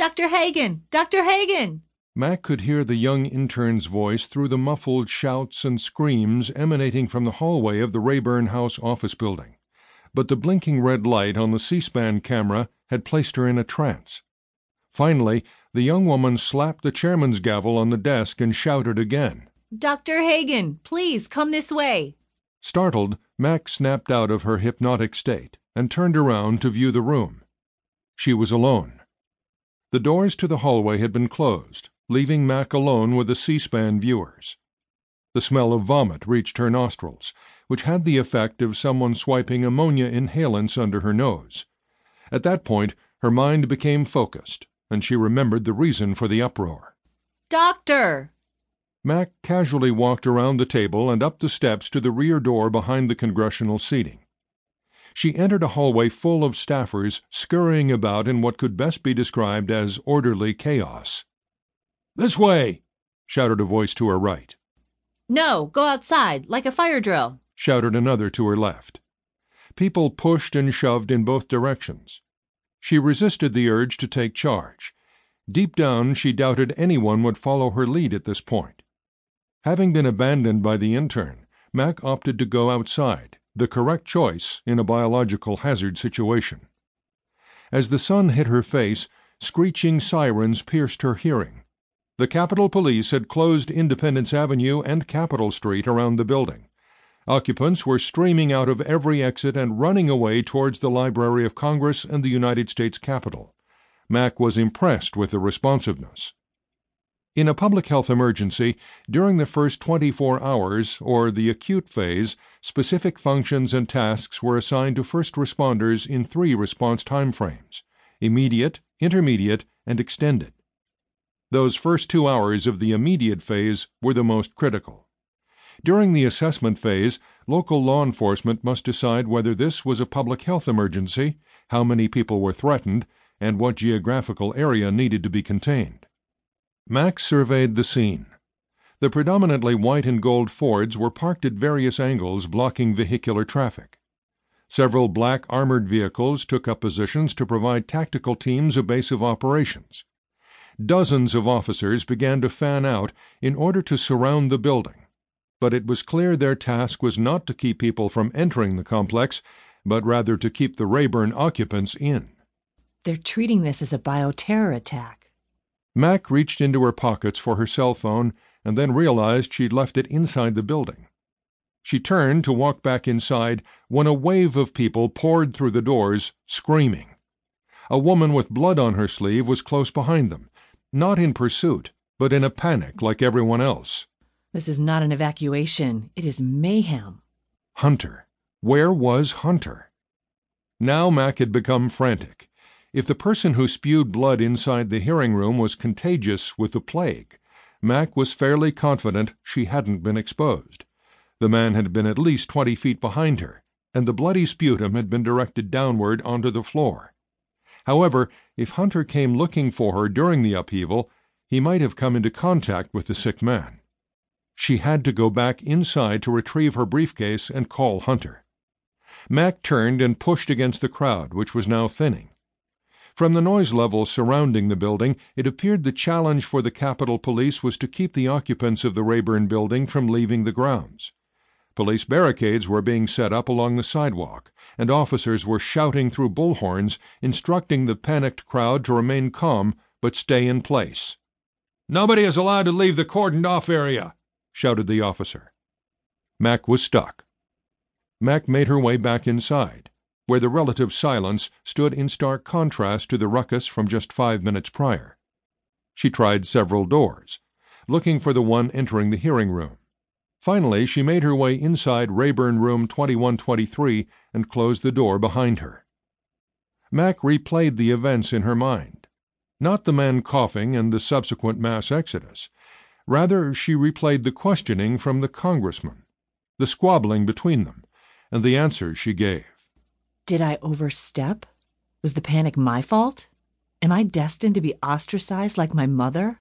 Dr. Hagan! Dr. Hagan! Mac could hear the young intern's voice through the muffled shouts and screams emanating from the hallway of the Rayburn House office building. But the blinking red light on the C SPAN camera had placed her in a trance. Finally, the young woman slapped the chairman's gavel on the desk and shouted again. Dr. Hagan, please come this way. Startled, Mac snapped out of her hypnotic state and turned around to view the room. She was alone. The doors to the hallway had been closed, leaving Mac alone with the C SPAN viewers. The smell of vomit reached her nostrils, which had the effect of someone swiping ammonia inhalants under her nose. At that point, her mind became focused, and she remembered the reason for the uproar. Doctor! Mac casually walked around the table and up the steps to the rear door behind the congressional seating. She entered a hallway full of staffers scurrying about in what could best be described as orderly chaos. This way! shouted a voice to her right. No, go outside, like a fire drill, shouted another to her left. People pushed and shoved in both directions. She resisted the urge to take charge. Deep down, she doubted anyone would follow her lead at this point. Having been abandoned by the intern, Mac opted to go outside, the correct choice in a biological hazard situation. As the sun hit her face, screeching sirens pierced her hearing. The Capitol Police had closed Independence Avenue and Capitol Street around the building. Occupants were streaming out of every exit and running away towards the Library of Congress and the United States Capitol. Mac was impressed with the responsiveness. In a public health emergency, during the first 24 hours, or the acute phase, specific functions and tasks were assigned to first responders in three response timeframes immediate, intermediate, and extended. Those first two hours of the immediate phase were the most critical. During the assessment phase, local law enforcement must decide whether this was a public health emergency, how many people were threatened, and what geographical area needed to be contained. Max surveyed the scene. The predominantly white and gold Fords were parked at various angles, blocking vehicular traffic. Several black armored vehicles took up positions to provide tactical teams a base of operations dozens of officers began to fan out in order to surround the building. But it was clear their task was not to keep people from entering the complex, but rather to keep the Rayburn occupants in. They're treating this as a bioterror attack. Mac reached into her pockets for her cell phone and then realized she'd left it inside the building. She turned to walk back inside when a wave of people poured through the doors, screaming. A woman with blood on her sleeve was close behind them, not in pursuit, but in a panic like everyone else. This is not an evacuation, it is mayhem. Hunter. Where was Hunter? Now Mac had become frantic. If the person who spewed blood inside the hearing room was contagious with the plague, Mac was fairly confident she hadn't been exposed. The man had been at least twenty feet behind her, and the bloody sputum had been directed downward onto the floor. However, if Hunter came looking for her during the upheaval, he might have come into contact with the sick man. She had to go back inside to retrieve her briefcase and call Hunter. Mac turned and pushed against the crowd, which was now thinning. From the noise level surrounding the building, it appeared the challenge for the Capitol Police was to keep the occupants of the Rayburn building from leaving the grounds. Police barricades were being set up along the sidewalk, and officers were shouting through bullhorns, instructing the panicked crowd to remain calm but stay in place. Nobody is allowed to leave the cordoned off area, shouted the officer. Mac was stuck. Mac made her way back inside, where the relative silence stood in stark contrast to the ruckus from just five minutes prior. She tried several doors, looking for the one entering the hearing room. Finally, she made her way inside Rayburn Room 2123 and closed the door behind her. Mac replayed the events in her mind. Not the man coughing and the subsequent mass exodus. Rather, she replayed the questioning from the congressman, the squabbling between them, and the answers she gave. Did I overstep? Was the panic my fault? Am I destined to be ostracized like my mother?